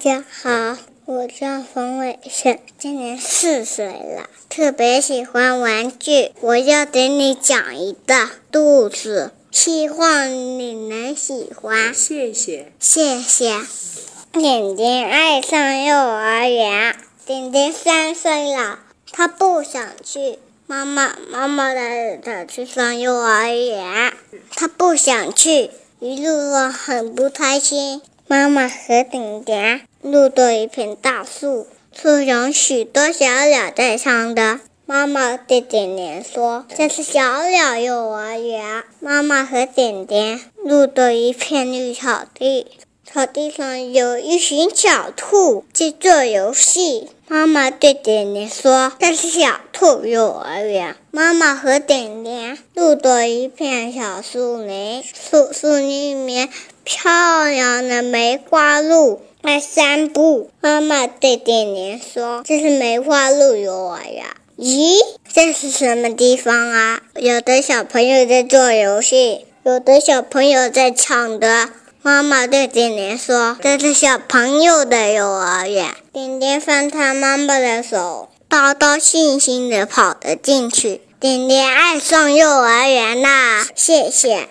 家好，我叫冯伟胜，今年四岁了，特别喜欢玩具。我要给你讲一个故事，希望你能喜欢。谢谢。谢谢。点点爱上幼儿园。点点三岁了，他不想去。妈妈，妈妈带着他去上幼儿园，他不想去，一路上很不开心。妈妈和点点路过一片大树，树上许多小鸟在唱歌。妈妈对点点说：“这是小鸟幼儿园。”妈妈和点点路过一片绿草地，草地上有一群小兔在做游戏。妈妈对点点说：“这是小兔幼儿园。”妈妈和点点路过一片小树林，树树里面。漂亮的梅花鹿在散步。妈妈对点点说：“这是梅花鹿幼儿园。”咦，这是什么地方啊？有的小朋友在做游戏，有的小朋友在抢着。妈妈对点点说：“这是小朋友的幼儿园。”点点放开妈妈的手，高高兴兴地跑了进去。点点爱上幼儿园啦！谢谢。